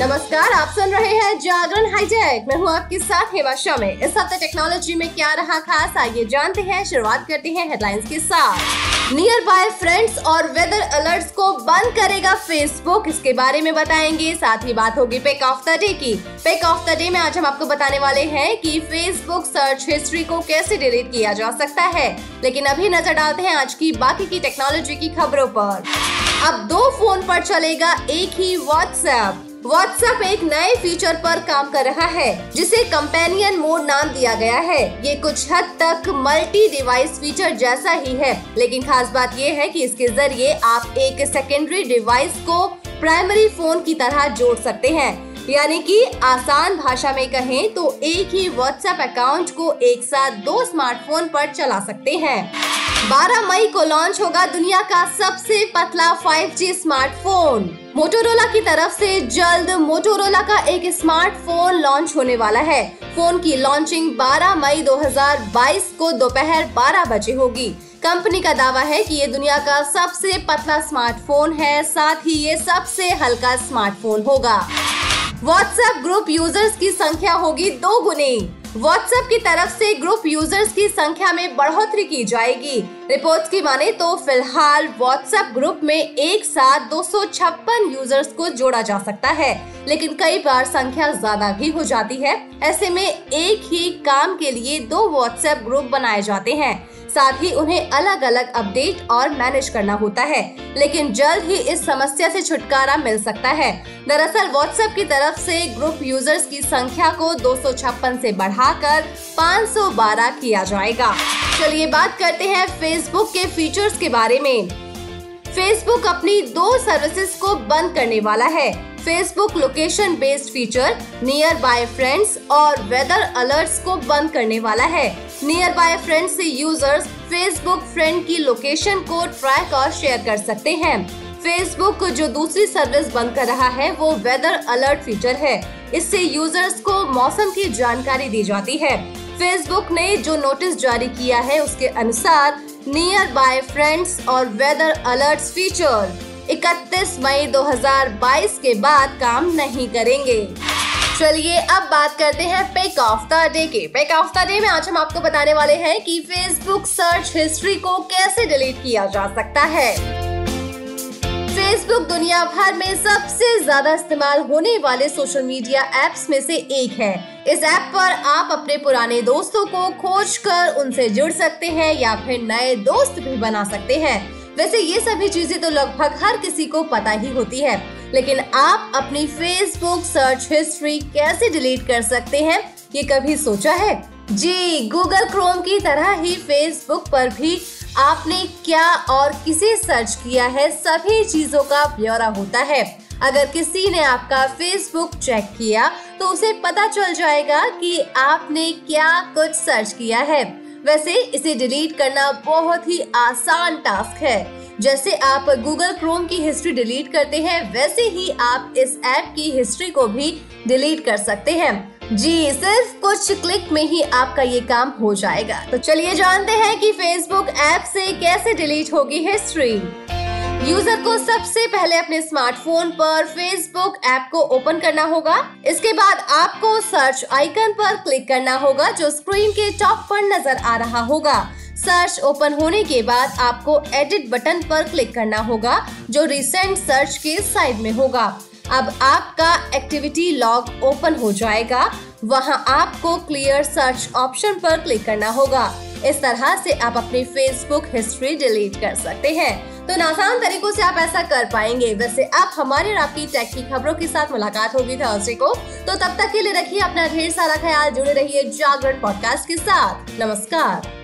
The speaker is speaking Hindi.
नमस्कार, आप सुन रहे हैं जागरण हाईटेक। मैं हूँ आपके साथ हेमा शमे इस हफ़्ते टेक्नोलॉजी में क्या रहा खास, आइए जानते हैं। शुरुआत करते हैं हेडलाइंस के साथ। नियर बाय फ्रेंड्स और वेदर अलर्ट्स को बंद करेगा फेसबुक इसके बारे में बताएँगे। साथ ही बात होगी पेक ऑफ़ द डे की। पेक ऑफ़ द डे में आज हम आपको बताने वाले हैं कि फेसबुक सर्च हिस्ट्री को कैसे डिलीट किया जा सकता है। लेकिन अभी नज़र डालते हैं आज की बाकी की टेक्नोलॉजी की खबरों पर। अब दो फ़ोन पर चलेगा एक ही व्हाट्सएप व्हाट्सएप एक नए फीचर पर काम कर रहा है, जिसे कंपेनियन मोड नाम दिया गया है। ये कुछ हद तक मल्टी डिवाइस फीचर जैसा ही है, लेकिन खास बात ये है कि इसके ज़रिए आप एक सेकेंडरी डिवाइस को प्राइमरी फ़ोन की तरह जोड़ सकते हैं। यानी कि आसान भाषा में कहें तो एक ही व्हाट्सएप अकाउंट को एक साथ दो स्मार्टफ़ोन पर चला सकते हैं। 12 मई को लॉन्च होगा दुनिया का सबसे पतला 5G स्मार्टफ़ोन मोटोरोला की तरफ़ से जल्द मोटोरोला का एक स्मार्टफ़ोन लॉन्च होने वाला है। फ़ोन की लॉन्चिंग 12 मई 2022 को दोपहर 12 बजे होगी। कंपनी का दावा है कि ये दुनिया का सबसे पतला स्मार्टफ़ोन है, साथ ही ये सबसे हल्का स्मार्टफ़ोन होगा। व्हाट्सएप ग्रुप यूज़र्स की संख्या होगी दो गुनी व्हाट्सएप की तरफ़ से ग्रुप यूज़र्स की संख्या में बढ़ोतरी की जाएगी। रिपोर्ट्स की माने तो फ़िलहाल व्हाट्सएप ग्रुप में एक साथ दो सौ छप्पन यूज़र्स को जोड़ा जा सकता है, लेकिन कई बार संख्या ज़्यादा भी हो जाती है। ऐसे में एक ही काम के लिए दो व्हाट्सएप ग्रुप बनाए जाते हैं। साथ ही उन्हें अलग अलग अपडेट और मैनेज करना होता है, लेकिन जल्द ही इस समस्या से छुटकारा मिल सकता है। दरअसल व्हाट्सएप की तरफ़ से ग्रुप यूज़र्स की संख्या को दो से बढ़ाकर 512 किया जाएगा। चलिए बात करते हैं फेसबुक के फीचर्स के बारे में। फेसबुक अपनी दो सर्विसेज़ को बंद करने वाला है। Facebook location based feature nearby friends और वेदर अलर्ट्स को बंद करने वाला है। नियर बाय फ्रेंड्स से यूज़र्स फेसबुक फ्रेंड की लोकेशन को ट्रैक और शेयर कर सकते हैं। फेसबुक जो दूसरी सर्विस बंद कर रहा है, वो वेदर अलर्ट फीचर है। इससे यूज़र्स को मौसम की जानकारी दी जाती है। फेसबुक ने जो नोटिस जारी किया है, उसके अनुसार नियर बाय फ्रेंड्स और वेदर अलर्ट्स फीचर 31 मई 2022 के बाद काम नहीं करेंगे। चलिए अब बात करते हैं पेक ऑफ़ द डे के। पेक ऑफ़ द डे में आज हम आपको बताने वाले हैं कि फेसबुक सर्च हिस्ट्री को कैसे डिलीट किया जा सकता है। फेसबुक दुनिया भर में सबसे ज़्यादा इस्तेमाल होने वाले सोशल मीडिया एप्स में से एक है। इस ऐप पर आप अपने पुराने दोस्तों को खोज कर उनसे जुड़ सकते हैं या फिर नए दोस्त भी बना सकते हैं। वैसे ये सभी चीज़ें तो लगभग हर किसी को पता ही होती है। लेकिन आप अपनी फेसबुक सर्च हिस्ट्री कैसे डिलीट कर सकते हैं, ये कभी सोचा है? जी गूगल क्रोम की तरह ही फेसबुक पर भी आपने क्या और किसे सर्च किया है? सभी चीज़ों का ब्यौरा होता है। अगर किसी ने आपका फेसबुक चेक किया तो उसे पता चल जाएगा कि आपने क्या कुछ सर्च किया है। वैसे, इसे डिलीट करना बहुत ही आसान टास्क है। जैसे आप गूगल क्रोम की हिस्ट्री डिलीट करते हैं, वैसे ही आप इस ऐप की हिस्ट्री को भी डिलीट कर सकते हैं। जी, सिर्फ़ कुछ क्लिक में ही आपका ये काम हो जाएगा। तो चलिए जानते हैं कि फेसबुक ऐप से कैसे डिलीट होगी हिस्ट्री यूज़र को सबसे पहले अपने स्मार्टफ़ोन पर फेसबुक ऐप को ओपन करना होगा। इसके बाद आपको सर्च आइकन पर क्लिक करना होगा, जो स्क्रीन के टॉप पर नज़र आ रहा होगा। सर्च ओपन होने के बाद आपको एडिट बटन पर क्लिक करना होगा, जो रिसेंट सर्च के साइड में होगा। अब आपका एक्टिविटी लॉग ओपन हो जाएगा। वहाँ आपको क्लियर सर्च ऑप्शन पर क्लिक करना होगा। इस तरह से आप अपनी फेसबुक हिस्ट्री डिलीट कर सकते हैं। तो आसान तरीकों से आप ऐसा कर पाएँगे। वैसे अब हमारे और आपकी टेक की खबरों के साथ मुलाकात होगी थर्सडे को। तो तब तक के लिए रखिए अपना ढेर सारा ख्याल। जुड़े रहिए जागरण पॉडकास्ट के साथ। नमस्कार।